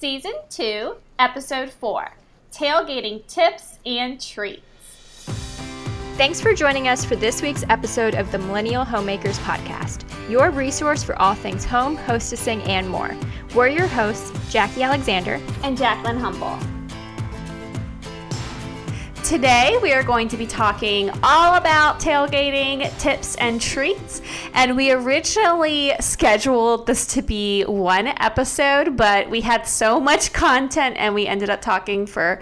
Season 2, Episode 4 Tailgating Tips and Treats. Thanks for joining us for this week's episode of the Millennial Homemakers Podcast, your resource for all things home, hostessing, and more. We're your hosts, Jackie Alexander and Jacqueline Humble. Today, we are going to be talking all about tailgating tips and treats. And we originally scheduled this to be one episode, but we had so much content and we ended up talking for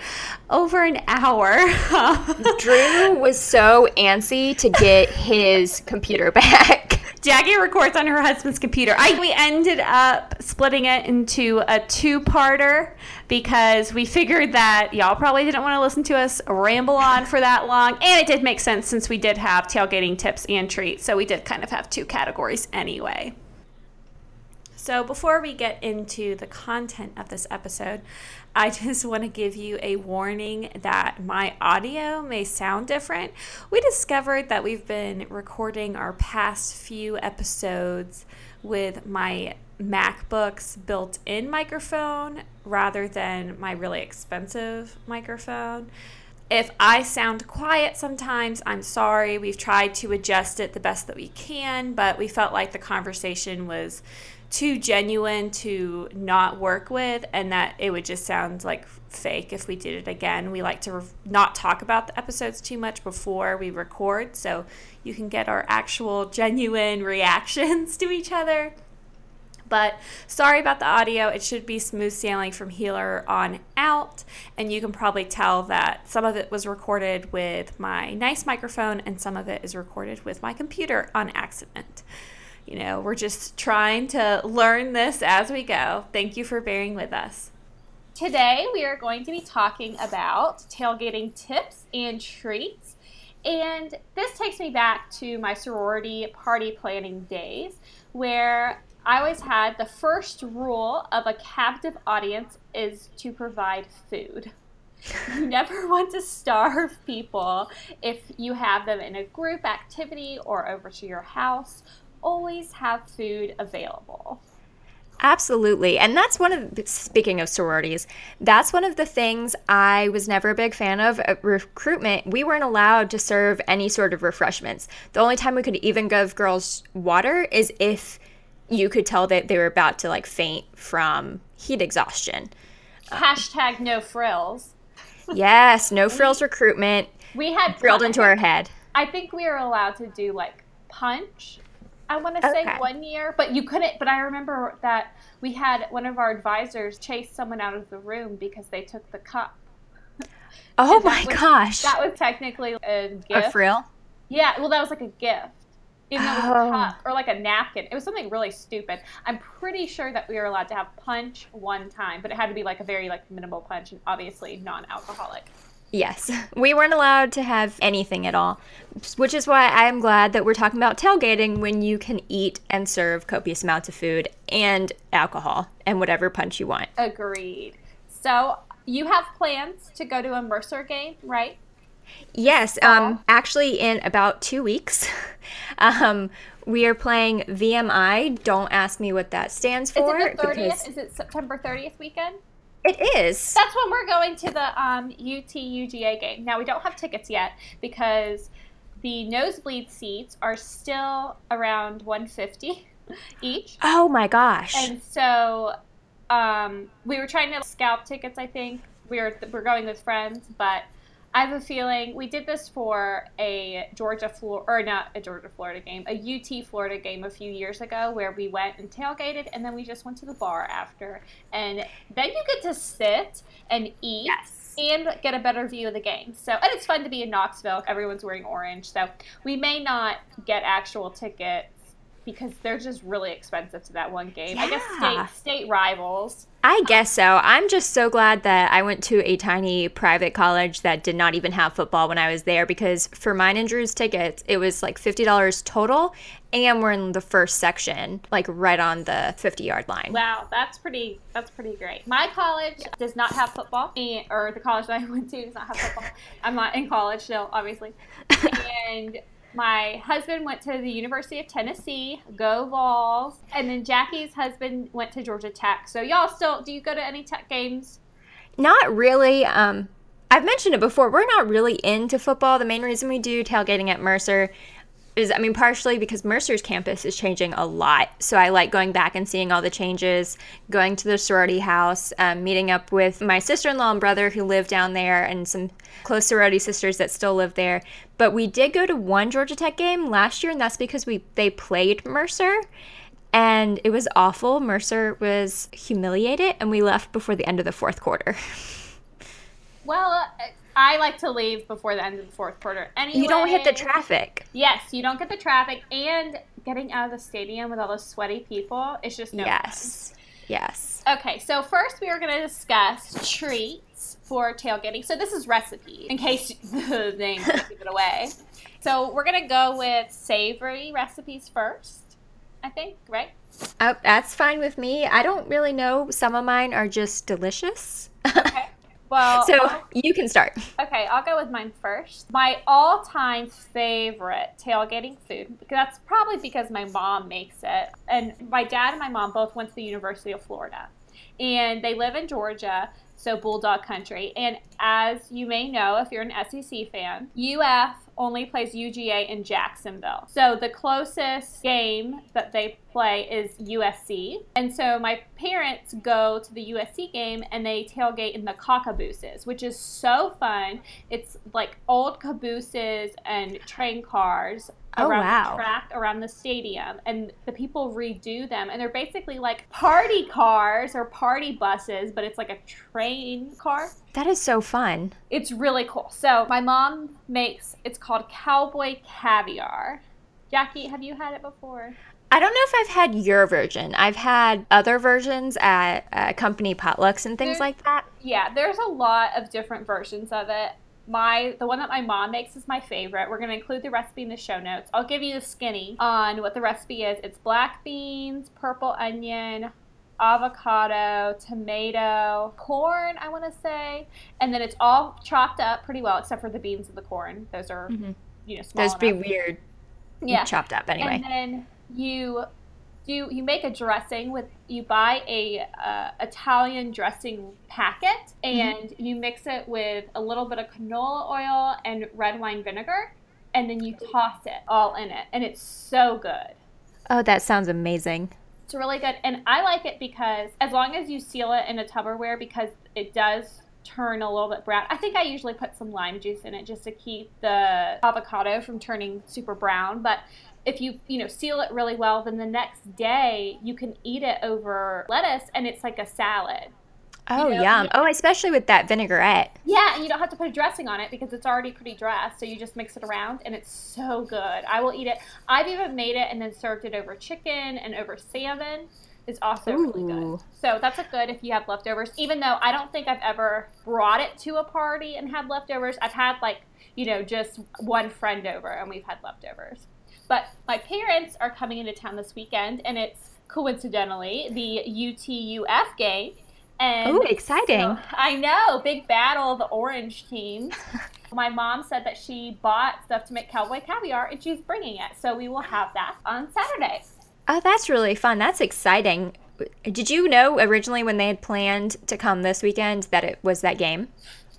over an hour. Drew was so antsy to get his computer back. Jackie records on her husband's computer. I, we ended up splitting it into a two parter because we figured that y'all probably didn't want to listen to us ramble on for that long. And it did make sense since we did have tailgating tips and treats. So we did kind of have two categories anyway. So, before we get into the content of this episode, I just want to give you a warning that my audio may sound different. We discovered that we've been recording our past few episodes with my MacBook's built in microphone rather than my really expensive microphone. If I sound quiet sometimes, I'm sorry. We've tried to adjust it the best that we can, but we felt like the conversation was too genuine to not work with and that it would just sound like fake if we did it again. We like to re- not talk about the episodes too much before we record so you can get our actual genuine reactions to each other. But sorry about the audio. It should be smooth sailing from healer on out. And you can probably tell that some of it was recorded with my nice microphone and some of it is recorded with my computer on accident you know, we're just trying to learn this as we go. Thank you for bearing with us. Today, we are going to be talking about tailgating tips and treats. And this takes me back to my sorority party planning days where I always had the first rule of a captive audience is to provide food. You never want to starve people if you have them in a group activity or over to your house always have food available. Absolutely. And that's one of, speaking of sororities, that's one of the things I was never a big fan of. At recruitment, we weren't allowed to serve any sort of refreshments. The only time we could even give girls water is if you could tell that they were about to like faint from heat exhaustion. Hashtag no frills. yes, no frills recruitment. We had drilled into our head. I think we were allowed to do like punch I want to say okay. one year, but you couldn't. But I remember that we had one of our advisors chase someone out of the room because they took the cup. Oh my was, gosh! That was technically a gift. A frill. Yeah, well, that was like a gift. Even though it was oh. a cup or like a napkin. It was something really stupid. I'm pretty sure that we were allowed to have punch one time, but it had to be like a very like minimal punch and obviously non-alcoholic. Yes, we weren't allowed to have anything at all, which is why I'm glad that we're talking about tailgating when you can eat and serve copious amounts of food and alcohol and whatever punch you want. Agreed. So, you have plans to go to a Mercer game, right? Yes, um, actually, in about two weeks, um, we are playing VMI. Don't ask me what that stands for. Is it the 30th? Because... Is it September 30th weekend? It is. That's when we're going to the um, UT UGA game. Now we don't have tickets yet because the nosebleed seats are still around 150 each. Oh my gosh! And so um, we were trying to scalp tickets. I think we were we're going with friends, but I have a feeling we did this for a Georgia Florida or not a Georgia Florida game, a UT Florida game a few years ago where we went and tailgated and then we just went to the bar after. And then you get to sit and eat. Yes. And get a better view of the game. So, and it's fun to be in Knoxville. Everyone's wearing orange. So, we may not get actual tickets because they're just really expensive to that one game. Yeah. I guess state state rivals. I guess so. I'm just so glad that I went to a tiny private college that did not even have football when I was there because for mine and Drew's tickets, it was like $50 total and we're in the first section, like right on the 50 yard line. Wow, that's pretty that's pretty great. My college does not have football, or the college that I went to does not have football. I'm not in college still, obviously. and My husband went to the University of Tennessee. Go Vols! And then Jackie's husband went to Georgia Tech. So y'all still do you go to any Tech games? Not really. Um, I've mentioned it before. We're not really into football. The main reason we do tailgating at Mercer is, I mean, partially because Mercer's campus is changing a lot. So I like going back and seeing all the changes, going to the sorority house, um, meeting up with my sister in law and brother who live down there, and some close sorority sisters that still live there. But we did go to one Georgia Tech game last year, and that's because we they played Mercer. And it was awful. Mercer was humiliated, and we left before the end of the fourth quarter. Well, uh, I like to leave before the end of the fourth quarter. Anyway, You don't hit the traffic. Yes, you don't get the traffic, and getting out of the stadium with all those sweaty people is just no. yes. Yes. Okay, so first we are going to discuss treats for tailgating. So this is recipe, in case the name give it away. So we're going to go with savory recipes first. I think, right? Oh, that's fine with me. I don't really know. Some of mine are just delicious. Okay. Well, so I'll- you can start. Okay, I'll go with mine first. My all time favorite tailgating food, that's probably because my mom makes it. And my dad and my mom both went to the University of Florida. And they live in Georgia, so Bulldog Country. And as you may know, if you're an SEC fan, UF only plays UGA in Jacksonville. So the closest game that they play is USC. And so my parents go to the USC game and they tailgate in the cockabooses, which is so fun. It's like old cabooses and train cars Oh, around wow. the track around the stadium and the people redo them and they're basically like party cars or party buses but it's like a train car That is so fun. it's really cool. So my mom makes it's called cowboy caviar. Jackie, have you had it before? I don't know if I've had your version. I've had other versions at uh, company potlucks and things There's- like that. Yeah, there's a lot of different versions of it. My the one that my mom makes is my favorite. We're gonna include the recipe in the show notes. I'll give you the skinny on what the recipe is. It's black beans, purple onion, avocado, tomato, corn, I want to say, and then it's all chopped up pretty well except for the beans and the corn. Those are Mhm. you know small Those be weird. Yeah. Chopped up anyway. And then you do you make a dressing with you buy a uh, Italian dressing packet and you mix it with a little bit of canola oil and red wine vinegar and then you toss it all in it and it's so good. oh, that sounds amazing. It's really good and I like it because as long as you seal it in a Tupperware because it does turn a little bit brown. I think I usually put some lime juice in it just to keep the avocado from turning super brown, but if you, you know, seal it really well, then the next day you can eat it over lettuce and it's like a salad. Oh, know, yum. you- Oh, especially with that vinaigrette. Yeah, and you don't have to put a dressing on it because it's already pretty dressed. So you just mix it around and it's so good. I will eat it. I've even made it and then served it over chicken and over salmon. It's also really good. So that's a good if you have leftovers. Even though I don't think I've ever brought it to a party and had leftovers. I've had like, you know, just one friend over and we've had leftovers. But my parents are coming into town this weekend and it's coincidentally the UTUF game. And Ooh, exciting. so- I know, big battle of the orange teams. My mom said that she bought stuff to make cowboy caviar and she's bringing it. So we will have that on Saturday. Oh, that's really fun. That's exciting. Did you know originally when they had planned to come this weekend that it was that game?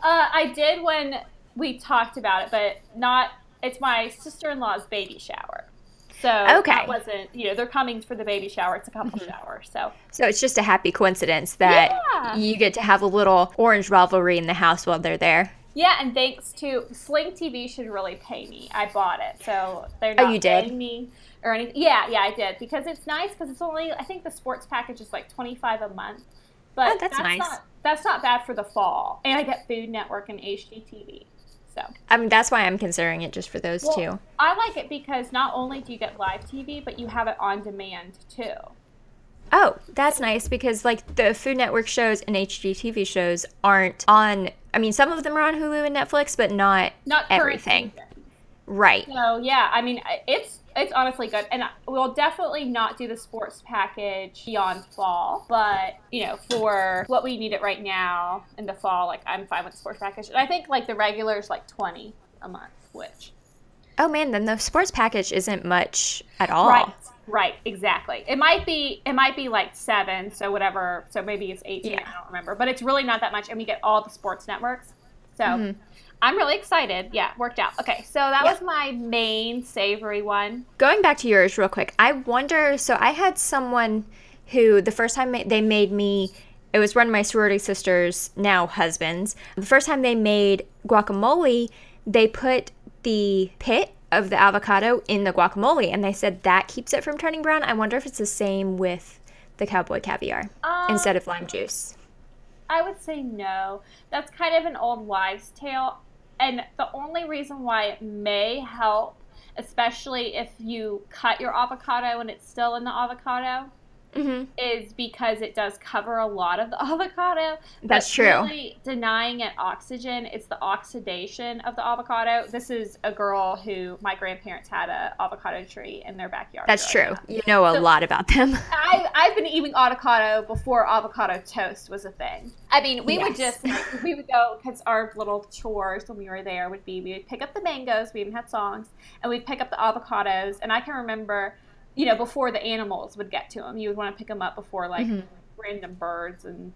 Uh, I did when we talked about it, but not. It's my sister in law's baby shower. So Okay. that wasn't, you know, they're coming for the baby shower. It's a couple mm-hmm. shower. So So it's just a happy coincidence that Yeah. you get to have a little orange rivalry in the house while they're there. yeah, and thanks to Sling TV should really pay me. I bought it, so they're Oh, not you did? paying me or anything. Yeah, yeah, I did because it's nice because it's only I think the sports package is like twenty five a month, but Oh, that's nice. not that's not bad for the fall. And I get Food Network and HGTV. So I mean, that's why I'm considering it just for those Well, two. I like it because not only do you get live TV, but you have it on demand too. Oh, that's nice because like the Food Network shows and HGTV shows aren't on. I mean, some of them are on Hulu and Netflix, but not Not everything. season. Right. So yeah, I mean it's it's honestly good, and we'll definitely not do the sports package beyond fall. But you know, for what we need it right now in the fall, like I'm fine with the sports package. And I think like the regular is like twenty a month, which Oh man, then the sports package isn't much at all. Right. Right, exactly. It might be it might be like seven, so whatever. So maybe it's eighteen. Yeah. I don't remember, but it's really not that much, and we get all the sports networks. So Mm-hmm. I'm really excited. Yeah, worked out. Okay, so that Yeah. was my main savory one. Going back to yours real quick, I wonder. So I had someone who the first time they made me, it was one of my sorority sisters, now husbands. The first time they made guacamole, they put the pit of the avocado in the guacamole, and they said that keeps it from turning brown. I wonder if it's the same with the cowboy caviar Um, instead of lime juice. I would say no. That's kind of an old wives' tale. And the only reason why it may help, especially if you cut your avocado and it's still in the avocado, hmm is because it does cover a lot of the avocado. That's true. Really denying it oxygen, it's the oxidation of the avocado. This is a girl who my grandparents had an avocado tree in their backyard. That's true. You know a So- lot about them. I, I've been eating avocado before avocado toast was a thing. I mean, we would just like, we would go because our little chores when we were there would be we would pick up the mangoes. We even had songs, and we'd pick up the avocados. And I can remember, you know, before the animals would get to them, you would want to pick them up before like Mhm. random birds and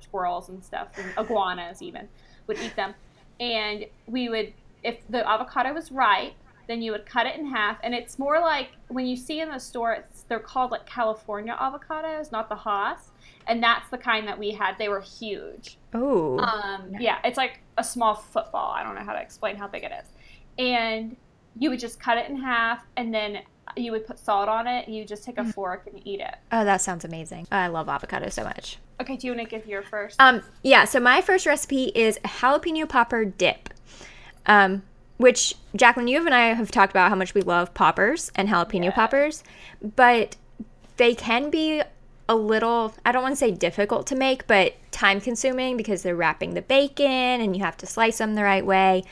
squirrels and stuff, and iguanas even would eat them. And we would, if the avocado was ripe, then you would cut it in half. And it's more like when you see in the store, it's, they're called like California avocados, not the Hass. And that's the kind that we had. They were huge. Oh, Um, yeah, it's like a small football. I don't know how to explain how big it is. And you would just cut it in half, and then you would put salt on it. You just take a fork and eat it. oh, that sounds amazing. I love avocado so much. Okay, do you want to give your first? Um, yeah, so my first recipe is a jalapeno popper dip. Um, which Jacqueline, you and I have talked about how much we love poppers and jalapeno Yeah. poppers, but they can be a little, I don't want to say difficult to make, but time consuming because they're wrapping the bacon and you have to slice them the right way.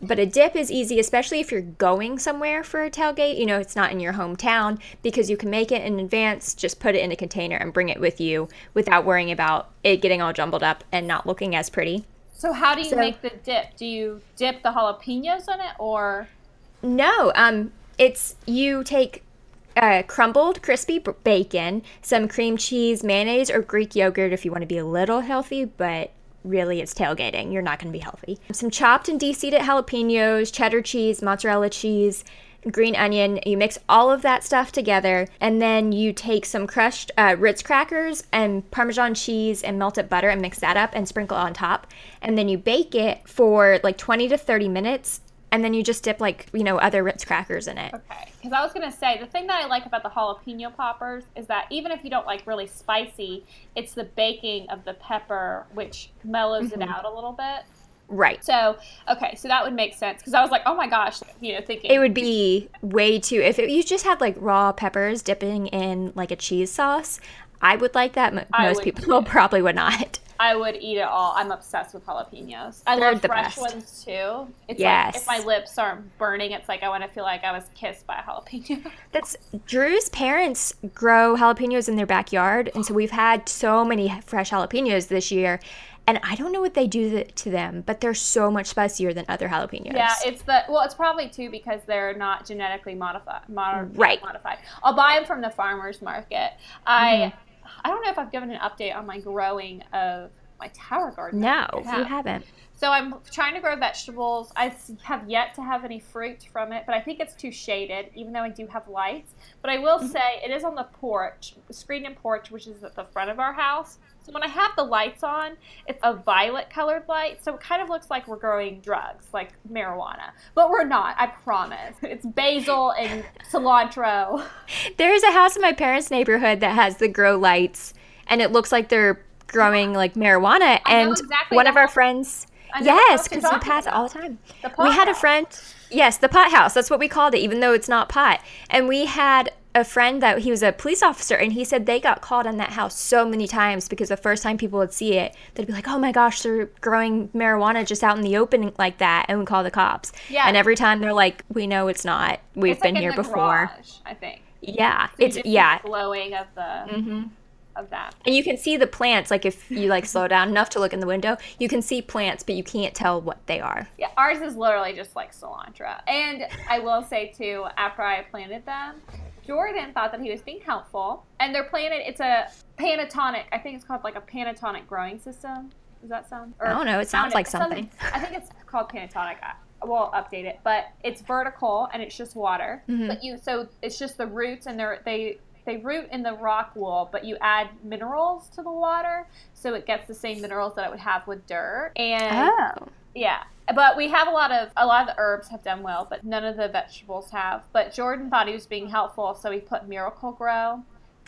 But a dip is easy, especially if you're going somewhere for a tailgate. You know, it's not in your hometown because you can make it in advance, just put it in a container and bring it with you without worrying about it getting all jumbled up and not looking as pretty. so, how do you so- make the dip? Do you dip the jalapenos in it, or No, um, it's you take uh, crumbled crispy bacon, some cream cheese, mayonnaise, or Greek yogurt if you want to be a little healthy, but really it's tailgating. You're not going to be healthy. Some chopped and de-seeded jalapenos, cheddar cheese, mozzarella cheese, green onion. You mix all of that stuff together, and then you take some crushed uh, Ritz crackers and Parmesan cheese and melted butter and mix that up and sprinkle on top. And then you bake it for like 20 to 30 minutes and then you just dip like you know other Ritz crackers in it. Okay, because I was gonna say the thing that I like about the jalapeno poppers is that even if you don't like really spicy, it's the baking of the pepper which mellows it mm-hmm. out a little bit. Right. So okay, so that would make sense because I was like, oh my gosh, you know, thinking It would be way too if it, you just had like raw peppers dipping in like a cheese sauce. I would like that. Most would people too. probably would not. I would eat it all. I'm obsessed with jalapenos. I They're love the fresh best. ones too. It's Yes. like if my lips aren't burning, it's like I want to feel like I was kissed by a jalapeno. That's Drew's parents grow jalapenos in their backyard, and so we've had so many fresh jalapenos this year. And I don't know what they do to them, but they're so much spicier than other jalapenos. Yeah, it's the well, it's probably too because they're not genetically modified. Mod- Right. Modified. I'll buy them from the farmers market. I Mm-hmm. I don't know if I've given an update on my growing of my tower garden. no, you haven't. So I'm trying to grow vegetables. I have yet to have any fruit from it, but I think it's too shaded, even though I do have lights. But I will mm-hmm. say it is on the porch, screened in porch, which is at the front of our house. So when I have the lights on, it's a violet colored light, so it kind of looks like we're growing drugs, like marijuana. But we're not, I promise. It's basil and cilantro. There's a house in my parents' neighborhood that has the grow lights, and it looks like they're growing like marijuana. And exactly one of our friends, I know the yes, house because we pass it all the time. The we had a friend, yes, the pot house. That's what we called it, even though it's not pot. And we had a friend that he was a police officer, and he said they got called on that house so many times because the first time people would see it, they'd be like, "Oh my gosh, they're growing marijuana just out in the open like that," and we call the cops. Yeah. And every time they're like, "We know it's not. We've It's been like here before." garage, I think. Yeah, So it's yeah. glowing of the. hmm of that. And you can see the plants, like if you like slow down enough to look in the window, you can see plants, but you can't tell what they are. Yeah, ours is literally just like cilantro. And I will say too, after I planted them, Jordan thought that he was being helpful. And they're planted, it's a panatonic. I think it's called like a panatonic growing system. Does that sound? I don't know, it sounds like some- something. I think it's called panatonic I- We'll update it, but it's vertical and it's just water. Mhm. But you, so it's just the roots and they're they they root in the rock wool, but you add minerals to the water, so it gets the same minerals that it would have with dirt. And Oh. yeah, but we have a lot of a lot of the herbs have done well, but none of the vegetables have. But Jordan thought he was being helpful, so he put Miracle-Gro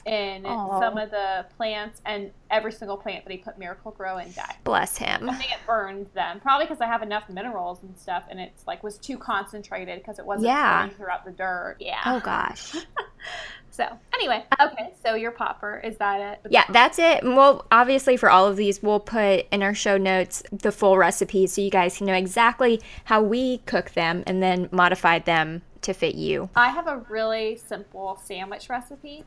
in Aw. some of the plants, and every single plant that he put Miracle-Gro in died. Bless him. I think it burned them, probably because I have enough minerals and stuff, and it's like was too concentrated because it wasn't Yeah. throughout the dirt. Yeah. Oh gosh. So anyway, okay, so your popper is that it? Yeah, that's it. Well, obviously, for all of these, we'll put in our show notes the full recipe so you guys can know exactly how we cook them and then modified them to fit you. I have a really simple sandwich recipe.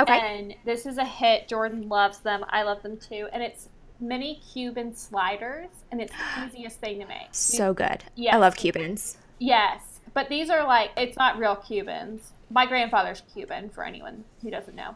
Okay. And this is a hit. Jordan loves them. I love them too. And it's mini Cuban sliders, and it's the easiest thing to make. So good. Yes. I love Cubans. Yes, but these are like it's not real Cubans. My grandfather's Cuban, for anyone who doesn't know.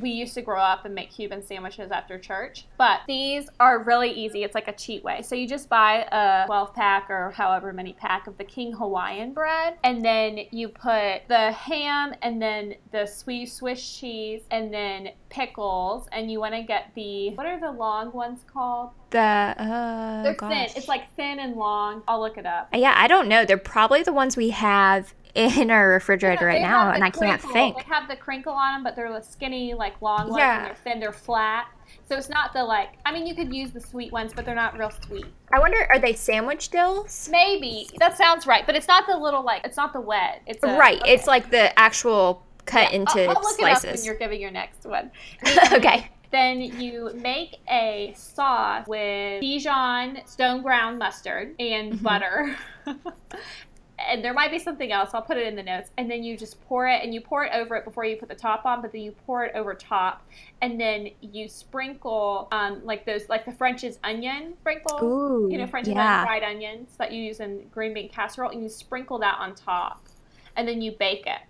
We used to grow up and make Cuban sandwiches after church, but these are really easy. It's like a cheat way. So you just buy a 12 pack or however many pack of the King Hawaiian bread, and then you put the ham and then the sweet Swiss cheese and then pickles, and you want to get the what are the long ones called? The uh, They're gosh. thin. It's like thin and long. I'll look it up. yeah, I don't know. They're probably the ones we have in our refrigerator right now, and I can't think. They have the crinkle on them, but they're the skinny, like long ones, Yeah. and they're thin, they're flat. So it's not the like. I mean, you could use the sweet ones, but they're not real sweet. I wonder, are they sandwich dills? Maybe that sounds right, but it's not the little like. It's not the wet. It's a, Right. okay. It's like the actual cut I'll- into I'll, look it up when you're giving your next one. okay. Then you make a sauce with Dijon stone ground mustard and Mm-hmm. butter. and there might be something else. I'll put it in the notes. And then you just pour it and you pour it over it before you put the top on, but then you pour it over top. And then you sprinkle um, like those, like the French's onion sprinkle, Ooh, you know, French's yeah. fried onions that you use in green bean casserole. And you sprinkle that on top. And then you bake it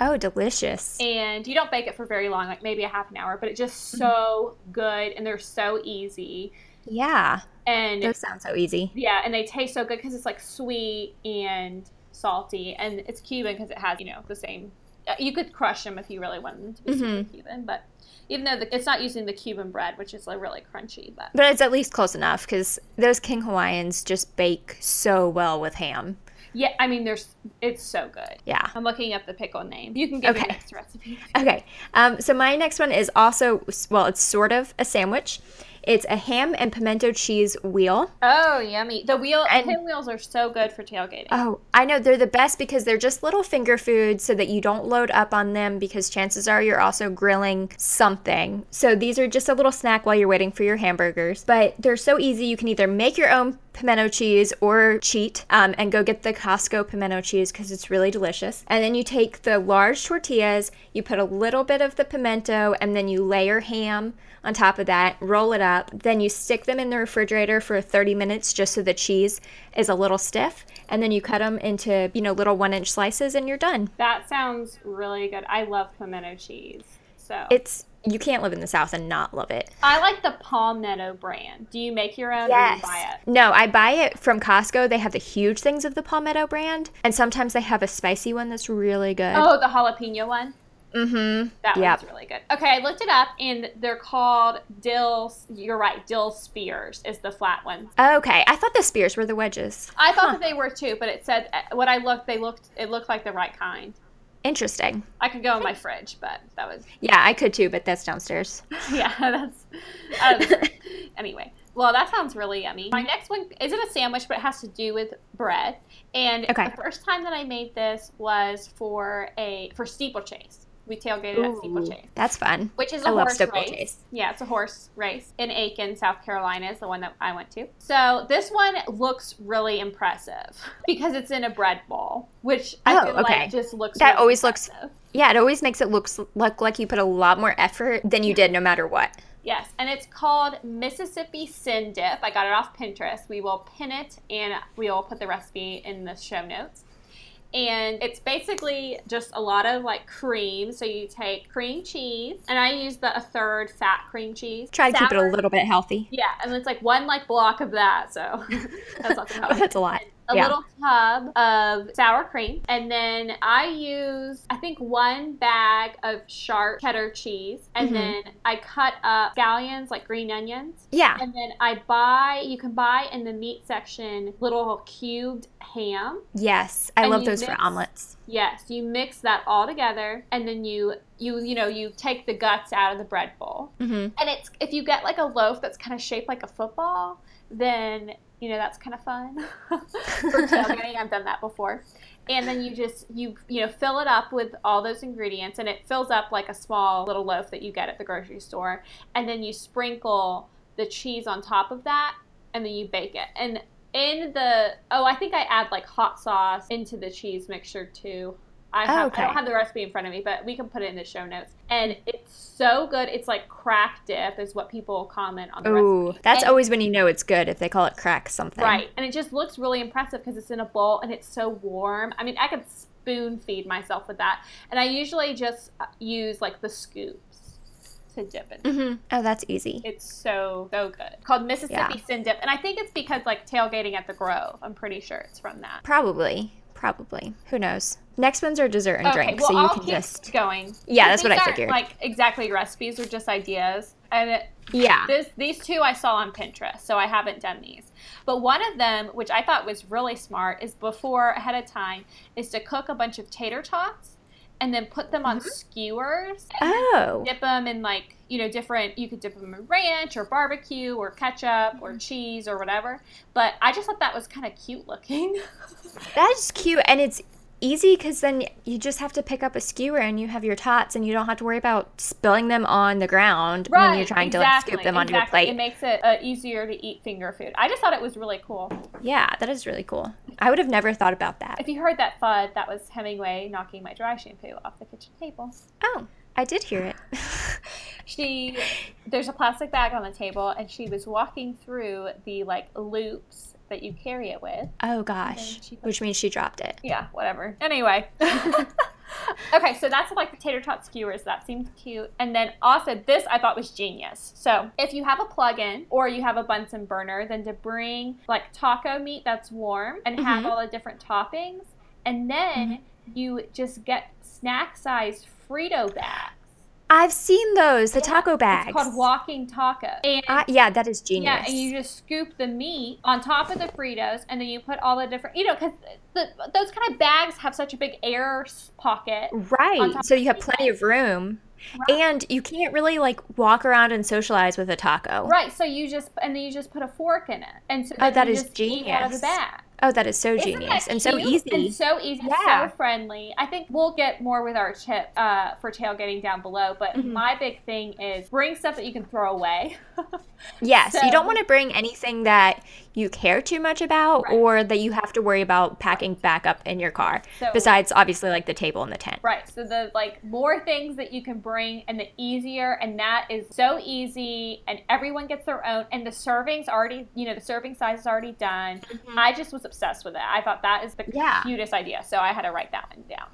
Oh, delicious. and you don't bake it for very long, like maybe a half an hour, but it's just Mm-hmm. so good and they're so easy. Yeah. And Those sound so easy. yeah, and they taste so good because it's like sweet and salty, and it's Cuban because it has you know the same. uh, You could crush them if you really wanted them to be super Mhm. Cuban, but even though the, it's not using the Cuban bread, which is like really crunchy, but But it's at least close enough because those King Hawaiians just bake so well with ham. yeah, I mean, there's it's so good. Yeah. I'm looking up the pickle name. You can give Okay. next recipe. Okay. Um, so my next one is also, well, it's sort of a sandwich. It's a ham and pimento cheese wheel. Oh, yummy! The wheel And- pinwheels are so good for tailgating. Oh, I know they're the best because they're just little finger foods so that you don't load up on them because chances are you're also grilling something. So these are just a little snack while you're waiting for your hamburgers. But they're so easy. You can either make your own pimento cheese or cheat um, and go get the Costco pimento cheese because it's really delicious. And then you take the large tortillas, you put a little bit of the pimento, and then you layer ham on top of that, roll it up. Then you stick them in the refrigerator for 30 minutes just so the cheese is a little stiff. And then you cut them into, you know, little one inch slices and you're done. That sounds really good. I love pimento cheese. So It's, you can't live in the South and not love it. I like the Palmetto brand. Do you make your own or you buy it? No, I buy it from Costco. They have the huge things of the Palmetto brand. And sometimes they have a spicy one that's really good. Oh, the jalapeno one. mm-hmm. That Yep. one's really good. Okay, I looked it up and they're called dill. You're right, dill spears is the flat one. Okay. I thought the spears were the wedges. I thought that they were too, but it said uh, when I looked, they looked. It looked like the right kind. Interesting. I could go in my fridge, but that was Yeah, I could too, but that's downstairs. yeah. That's out of the fridge. anyway. Well, that sounds really yummy. My next one isn't a sandwich, but it has to do with bread. And Okay. the first time that I made this was for a for steeplechase. We tailgated at Steeplechase. That's fun. Which is a I horse race. Yeah, it's a horse race in Aiken, South Carolina is the one that I went to. So this one looks really impressive because it's in a bread bowl, which I Oh, feel okay. like just looks That really always looks- Yeah, it always makes it looks look like you put a lot more effort than you did no matter what. Yes, and it's called Mississippi Sin Dip. I got it off Pinterest. We will pin it and we will put the recipe in the show notes. And it's basically just a lot of like cream. So you take cream cheese, and I use the a third fat cream cheese. Try to keep it a little bit healthy. Yeah, and it's like one like block of that. So that's not gonna help. that's a lot. A Yeah. little tub of sour cream, and then I use I think one bag of sharp cheddar cheese, and Mhm. then I cut up scallions like green onions, Yeah. and then I buy you can buy in the meat section little cubed ham. Yes. I love those for omelets. Yes, you mix that all together, and then you you you know you take the guts out of the bread bowl, hmm and it's if you get like a loaf that's kind of shaped like a football, then you know that's kind of fun for tailgating. I've done that before. And then you just you you know fill it up with all those ingredients, and it fills up like a small little loaf that you get at the grocery store. And then you sprinkle the cheese on top of that, and then you bake it. And in the oh, I think I add like hot sauce into the cheese mixture too. I, Oh, have, I don't have the recipe in front of me, but we can put it in the show notes. And it's so good. It's like crack dip, is what people comment on the Ooh, recipe. that's And- always when you know it's good if they call it crack something. Right. And it just looks really impressive because it's in a bowl and it's so warm. I mean, I could spoon feed myself with that. And I usually just uh, use like the scoops to dip it. hmm Oh, that's easy. It's so, so good. Called Mississippi Yeah. Sin Dip. And I think it's because like tailgating at the Grove. I'm pretty sure it's from that. Probably. Probably. Who knows? Next one's are dessert and okay, drink, well, so you I'll can keep just. going. Yeah, that's what I aren't, figured. Like exactly recipes or just ideas. And it, Yeah. This, these two I saw on Pinterest, so I haven't done these. But one of them, which I thought was really smart, is before ahead of time, is to cook a bunch of tater tots and then put them on mm-hmm. skewers. Oh. Dip them in like you know different. You could dip them in ranch or barbecue or ketchup or cheese or whatever. But I just thought that was kind of cute looking. That's cute, and it's easy because then you just have to pick up a skewer and you have your tots, and you don't have to worry about spilling them on the ground when you're trying to like scoop them onto your exactly. It makes it uh, easier to eat finger food. I just thought it was really cool. Yeah, that is really cool. I would have never thought about that. If you heard that thud, that was Hemingway knocking my dry shampoo off the kitchen table. Oh, I did hear it. She, there's a plastic bag on the table, and she was walking through the like loops that you carry it with. oh gosh, she- which means she dropped it. Yeah, whatever. Anyway. okay, so that's like the tater tot skewers. That seemed cute. And then also, this I thought was genius. So if you have a plug-in or you have a Bunsen burner, then to bring like taco meat that's warm and have Mhm. all the different toppings, and then you just get snack-sized Frito bags. I've seen those, the Yeah, taco bags. It's called walking taco. And Uh, yeah, that is genius. yeah, and you just scoop the meat on top of the Fritos, and then you put all the different, you know, because those kind of bags have such a big air pocket. Right. So you have plenty of room. Right. And you can't really like walk around and socialize with a taco. Right, so you just and then you just put a fork in it, and so Oh, that you is eat out of the genius. bag. Oh, that is so Isn't genius and so easy. and so easy, Yeah. so friendly. I think we'll get more with our tip uh, for tailgating down below, but Mhm. my big thing is bring stuff that you can throw away. yes, you don't want to bring anything that you care too much about Right. or that you have to worry about packing back up in your car. So- Besides, obviously, like the table and the tent. Right. So the like more things that you can bring and the easier and that is so easy and everyone gets their own and the servings already, you know, the serving size is already done. Mm-hmm. I just was obsessed with it. I thought that is the Yeah. cutest idea. So I had to write that one down.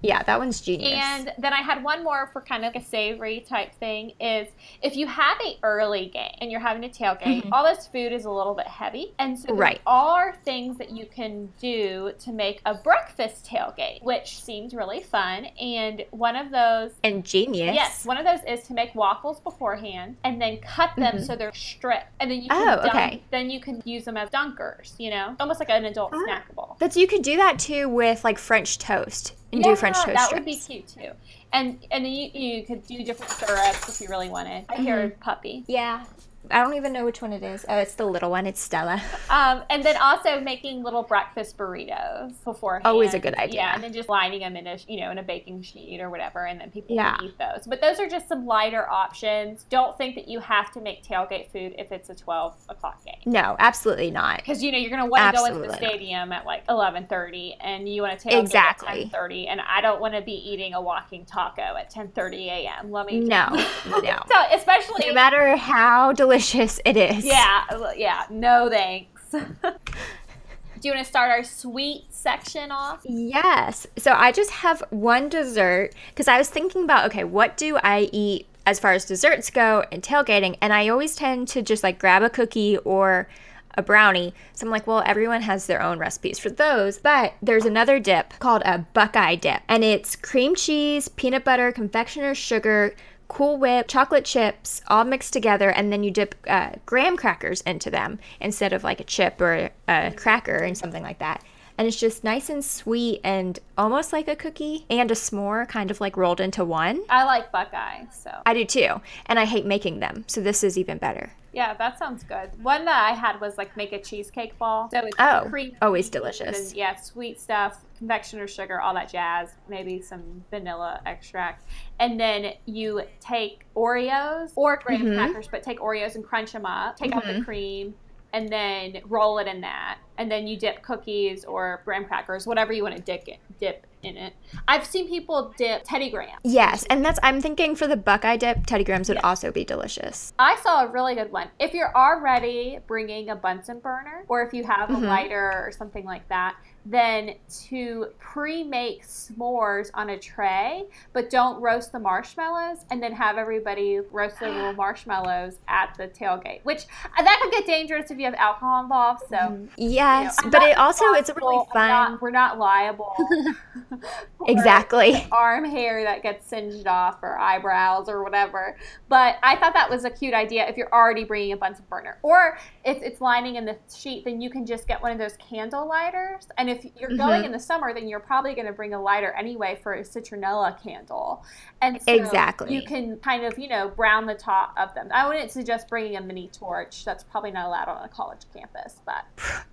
Yeah, that one's genius. And then I had one more for kind of a savory type thing is if you have a early game and you're having a tailgate, Mhm. all this food is a little bit heavy. And so there Right. are things that you can do to make a breakfast tailgate, which seems really fun. And one of those and genius. Yes, one of those is to make waffles beforehand and then cut them Mhm. so they're stripped, and then you can Oh, dunk, okay. then you can use them as dunkers. You know, almost like an adult Ah. snackable. But you could do that too with like French toast and do French toast that strips. would be cute too. And and you, you could do different syrups if you really wanted. I hear mm-hmm. puppy. Yeah. I don't even know which one it is. Oh, it's the little one. It's Stella. Um, and then also making little breakfast burritos beforehand. Always a good idea. Yeah, and then just lining them in a you know in a baking sheet or whatever, and then people Yeah. can eat those. But those are just some lighter options. Don't think that you have to make tailgate food if it's a twelve o'clock game. No, absolutely not. Because you know you're going to want to go into the Absolutely not. stadium at like eleven thirty, and you want to tailgate Exactly. at ten thirty, and I don't want to be eating a walking taco at ten thirty a.m. Let me No, no. So especially No matter how delicious it is. yeah, yeah, no thanks. Do you want to start our sweet section off? Yes. So I just have one dessert because I was thinking about okay, what do I eat as far as desserts go and tailgating? And I always tend to just like grab a cookie or a brownie. So I'm like, well, everyone has their own recipes for those. But there's another dip called a Buckeye dip, and it's cream cheese, peanut butter, confectioner's sugar. Cool Whip, chocolate chips, all mixed together, and then you dip uh, graham crackers into them instead of like a chip or a cracker and something like that and it's just nice and sweet and almost like a cookie and a s'more kind of like rolled into one. I like Buckeye, so I do too, and I hate making them, so this is even better. yeah, that sounds good. One that I had was like make a cheesecake ball. So it's Oh, cream always delicious. yeah, sweet stuff, confectioner sugar, all that jazz. Maybe some vanilla extract, and then you take Oreos or graham Mhm. crackers, but take Oreos and crunch them up. Take out the Mhm. cream. And then roll it in that, and then you dip cookies or graham crackers, whatever you want to dip it, dip in it. I've seen people dip Teddy Graham. Yes, and that's I'm thinking for the Buckeye dip, Teddy Grahams would Yeah. also be delicious. I saw a really good one. If you're already bringing a Bunsen burner, or if you have a Mhm. lighter or something like that, then to pre-make s'mores on a tray, but don't roast the marshmallows, and then have everybody roast their little marshmallows at the tailgate. Which uh, that could get dangerous if you have alcohol involved. So. Yes, you know, but it also it's a really fun. not- we're not liable. Exactly. arm hair that gets singed off or eyebrows or whatever. But I thought that was a cute idea if you're already bringing a Bunsen burner. Or if it's lining in the sheet, then you can just get one of those candle lighters. And if you're going Mhm. in the summer, then you're probably going to bring a lighter anyway for a citronella candle. And so Exactly. you can kind of, you know, brown the top of them. I wouldn't suggest bringing a mini torch. That's probably not allowed on a college campus. But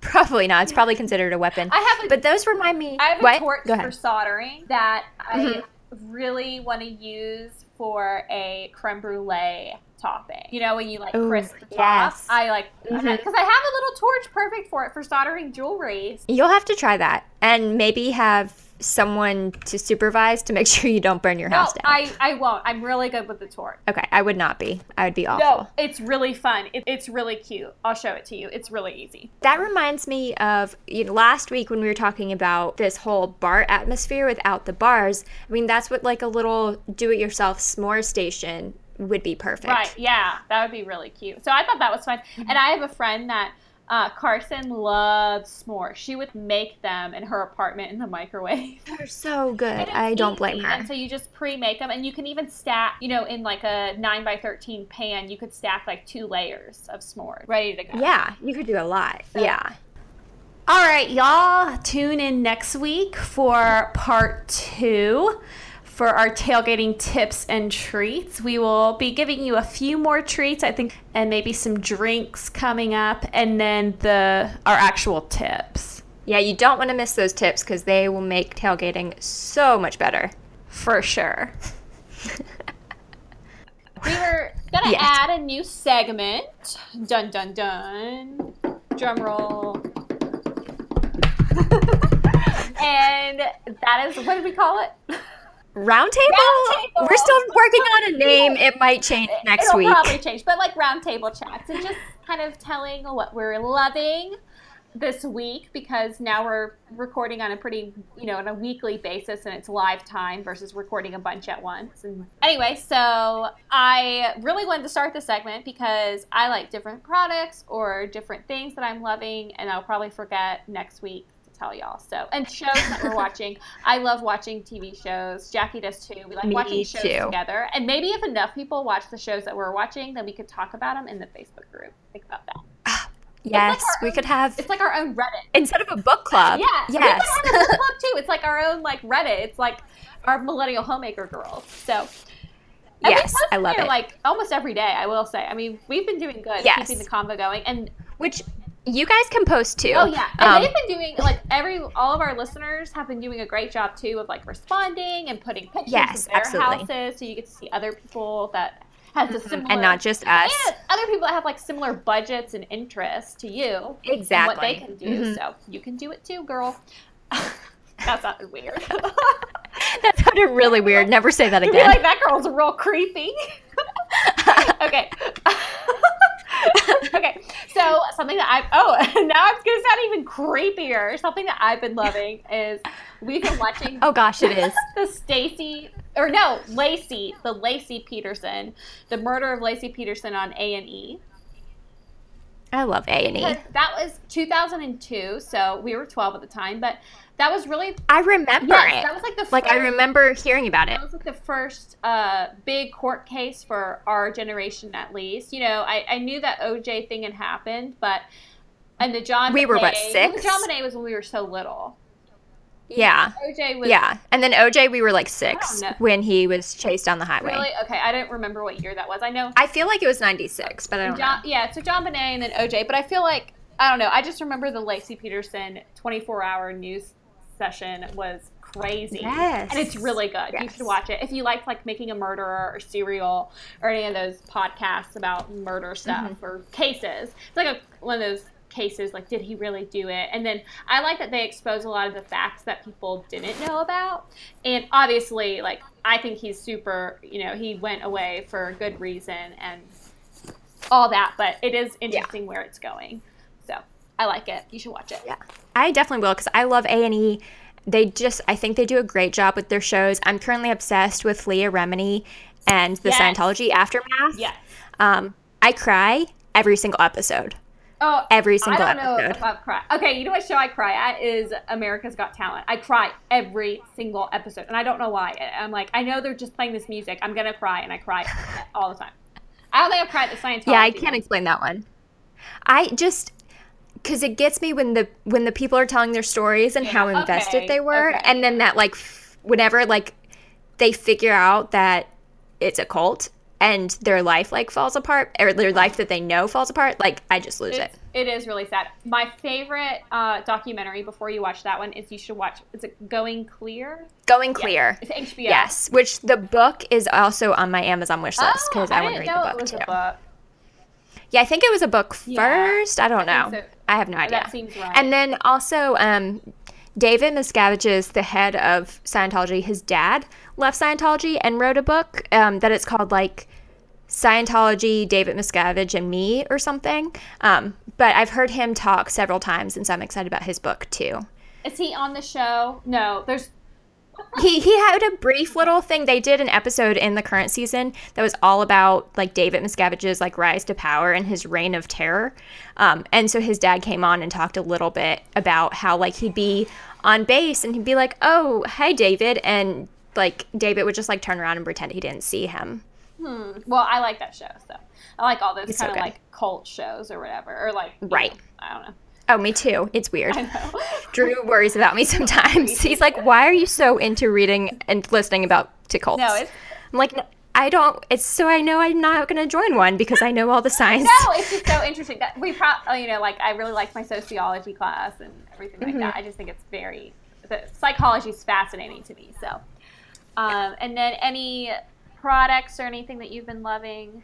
Probably not. It's probably considered a weapon. I have a But those remind me. I have a what? torch for soldering that I Mhm. Really want to use for a creme brulee topping. You know, when you like Ooh, crisp the top. yes. I like because mm-hmm. I have a little torch perfect for it for soldering jewelry. You'll have to try that, and maybe have someone to supervise to make sure you don't burn your No, house down. I, I won't. I'm really good with the torch. okay, I would not be. I would be awful. No, it's really fun. It, it's really cute. I'll show it to you. It's really easy. That reminds me of you know, last week when we were talking about this whole bar atmosphere without the bars. I mean, that's what like a little do-it-yourself s'more station would be perfect. Right. Yeah, that would be really cute. So I thought that was fun. Mm-hmm. And I have a friend that uh, Carson loves s'mores. She would make them in her apartment in the microwave. They're so good. I don't blame her. And so you just pre-make them, and you can even stack, you know, in like a nine by thirteen pan, you could stack like two layers of s'mores ready to go. Yeah, you could do a lot. yeah. All right, y'all. Tune in next week for part two for our tailgating tips and treats. We will be giving you a few more treats, I think, and maybe some drinks coming up, and then the our actual tips Yeah, you don't want to miss those tips because they will make tailgating so much better. for sure. we were gonna Yes. add a new segment. Dun dun dun. Drum roll. and that is what did we call it? Roundtable? Roundtable. We're still working on a name. It might change next week. It'll week. probably change, but like roundtable chats and just kind of telling what we're loving this week because now we're recording on a pretty, you know, on a weekly basis and it's live time versus recording a bunch at once. And anyway, so I really wanted to start this segment because I like different products or different things that I'm loving, and I'll probably forget next week tell y'all. So, and shows that we're watching. I love watching TV shows. Jackie does too. We like Me watching shows too. together. And maybe if enough people watch the shows that we're watching, then we could talk about them in the Facebook group. Think about that. Ah, yes, our we own- could have It's like our own Reddit. instead of a book club. Yeah. Yes. We could have a book club too. It's like our own like Reddit. It's like our millennial homemaker girls. So And Yes, I love it. Like almost every day, I will say. I mean, we've been doing good Yes. keeping the convo going, and Which you guys can post too. Oh yeah, and Um, they've been doing like every all of our listeners have been doing a great job too of like responding and putting pictures Yes, of their absolutely. houses, so you get to see other people that has a similar and not just us. and other people that have like similar budgets and interests to you. Exactly. what they can do, Mhm. so you can do it too, girl. that sounded weird. That sounded really weird. Never say that again. like that girl's real creepy. okay. okay. So something that I oh now it's gonna sound even creepier. Something that I've been loving is we've been watching oh gosh, it is. the Stacy or no Laci the Laci Peterson the murder of Laci Peterson on A and E. I love A and E. That was 2002, so we were 12 at the time, but that was really I remember yes, it. that was like the like I remember hearing about it. That was like the first uh, big court case for our generation, at least. You know, I, I knew that OJ thing had happened, but and the John We were, what, six? JonBenét was when we were so little. Yeah. OJ was Yeah. And then OJ, we were like six when he was chased down the highway. really okay. I don't remember what year that was. I know I feel like it was 96, but I don't John, know. yeah, so JonBenét and then OJ, but I feel like I don't know. I just remember the Laci Peterson 24-hour news session was crazy, Yes. and it's really good. You should watch it if you like like making a murderer or serial or any of those podcasts about murder stuff Mm-hmm. or cases. It's like a, one of those cases like did he really do it and then i like that they expose a lot of the facts that people didn't know about and obviously like i think he's super you know he went away for a good reason and all that, but it is interesting where it's going. So I like it. You should watch it. Yeah. I definitely will because I love A and E. They just, I think they do a great job with their shows. I'm currently obsessed with Leah Remini and the Yes. Scientology aftermath. Yes. Um, I cry every single episode. Oh, Every single I don't know episode. if I've cried. Okay, you know what show I cry at is America's Got Talent. I cry every single episode, and I don't know why. I'm like, I know they're just playing this music. I'm gonna cry, and I cry all the time. I don't think I've cried at the science. Yeah, I can't explain that one. I just because it gets me when the when the people are telling their stories and how invested okay, they were, okay. and then that like f- whenever like they figure out that it's a cult and their life like falls apart or their life that they know falls apart, like I just lose it. It's, really sad. My favorite uh, documentary before you watch that one is you should watch. Is it Going Clear? Going clear. It's HBO. Yes, which the book is also on my Amazon wish list Oh, because I, I, want to read the it book too. book. Yeah, I think it was a book Yeah, first. I don't I know. so. I have no idea. That seems right. And then also, um, David Miscavige is the head of Scientology. His dad left Scientology and wrote a book um, that it's called like Scientology, David Miscavige, and Me or something. Um, but I've heard him talk several times, and so I'm excited about his book too. Is he on the show? No. There's He he had a brief little thing. They did an episode in the current season that was all about like David Miscavige's like rise to power and his reign of terror. Um, and so his dad came on and talked a little bit about how like he'd be on base and he'd be like, "Oh, hi, David," and like David would just like turn around and pretend he didn't see him. Hmm. Well, I like that show, so I like all those It's so kind of good. like cult shows or whatever, or like Right. know, I don't know. Oh, me too. It's weird. I know. Drew worries about me sometimes. He's like, "Why are you so into reading and listening about to cults?" No, it's I'm like, "No, I don't. It's so I know I'm not going to join one because I know all the signs. no, it's just so interesting that we probably you know like I really like my sociology class and everything like Mm-hmm. that. I just think it's very the psychology is fascinating to me. So, um, and then any products or anything that you've been loving?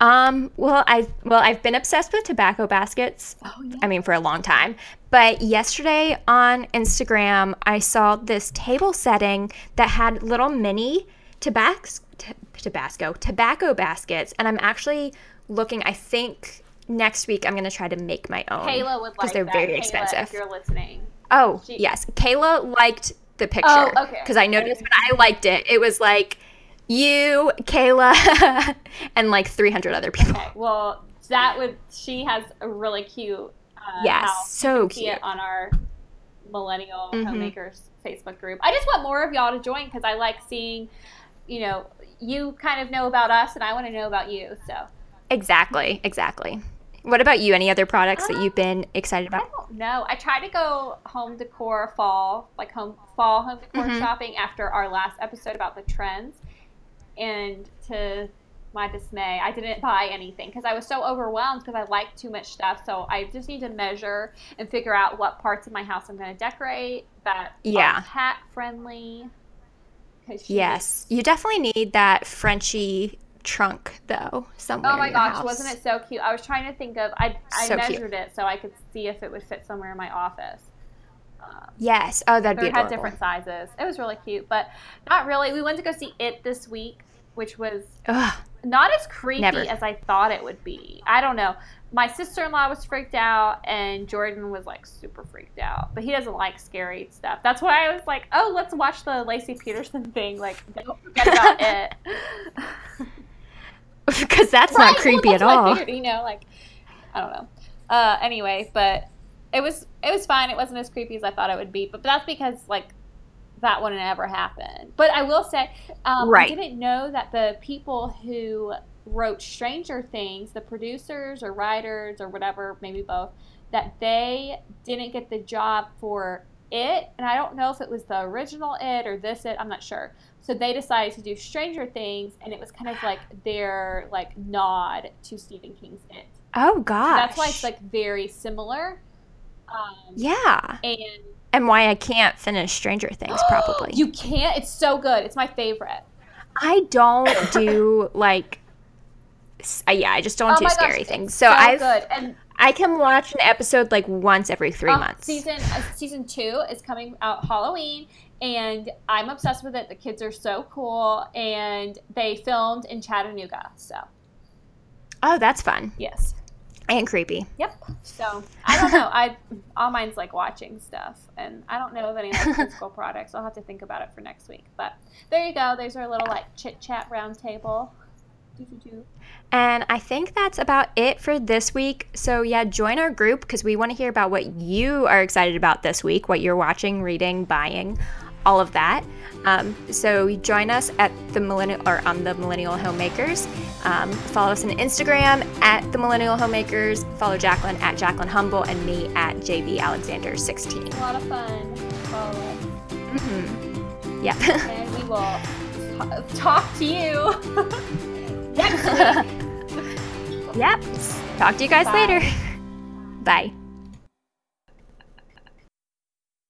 Um, well, I've well, I've been obsessed with tobacco baskets. Oh yeah. I mean, for a long time. But yesterday on Instagram, I saw this table setting that had little mini tabasco, tabasco, tobacco baskets, and I'm actually looking. I think next week I'm going to try to make my own Kayla would like because they're that. very Kayla, expensive. If you're listening, Oh, She- yes. Kayla liked the picture. Oh, okay. Because I noticed when I liked it, it was like you, Kayla, and like 300 other people. okay. Well, that would she has a really cute. Uh, Yes, so You can see cute. on our millennial Mhm. homemakers Facebook group. I just want more of y'all to join because I like seeing, you know, you kind of know about us and I want to know about you. So Exactly, exactly. What about you? Any other products that you've been excited I about? don't know. I try to go home decor fall, like home fall home decor Mhm. shopping after our last episode about the trends. And to my dismay, I didn't buy anything because I was so overwhelmed because I like too much stuff. So I just need to measure and figure out what parts of my house I'm going to decorate that Yeah. cat friendly. Yes, you definitely need that Frenchy trunk though somewhere. Oh my gosh, house. wasn't it so cute? I was trying to think of I I So cute. measured it so I could see if it would fit somewhere in my office. Um, Yes. Oh, that'd be had adorable. different sizes. It was really cute, but not really. We went to go see it this week, which was Ugh. not as creepy Never. as I thought it would be. I don't know. My sister in law was freaked out, and Jordan was like super freaked out. But he doesn't like scary stuff. That's why I was like, oh, let's watch the Laci Peterson thing. Like, don't forget about it. Because that's Right, not well, creepy that's at all. figured, you know, like, I don't know. Uh, anyway, but it was it was fine. It wasn't as creepy as I thought it would be. But that's because like that wouldn't ever happen. But I will say, um, Right. I didn't know that the people who wrote Stranger Things, the producers or writers or whatever, maybe both, that they didn't get the job for it. And I don't know if it was the original it or this it. I'm not sure. So they decided to do Stranger Things, and it was kind of like their like nod to Stephen King's It. Oh So gosh. that's why it's like very similar. Um, Yeah. And And why I can't finish Stranger Things probably. you can't. It's so good. It's my favorite. I don't do like uh, yeah, I just don't oh do scary gosh, things. it's So, I've good. And I can watch an episode like once every 3 uh, months. Season uh, season two is coming out Halloween, and I'm obsessed with it. The kids are so cool, and they filmed in Chattanooga. So Oh, that's fun. yes, And creepy. yep. So I don't know. I all mine's like watching stuff, and I don't know of any like physical products. I'll have to think about it for next week. But there you go. There's our little like chit chat round table. And I think that's about it for this week. So, yeah, join our group because we want to hear about what you are excited about this week, what you're watching, reading, buying, all of that. Um, so, join us at the millennial or on the Millennial Homemakers. Um, follow us on Instagram at the Millennial Homemakers. Follow Jacqueline at Jacqueline Humble and me at JB Alexander 16. A lot of fun. Follow us. Mm-hmm. Yep. and we will t- talk to you next week. yep. Talk to you guys Bye. later. Bye.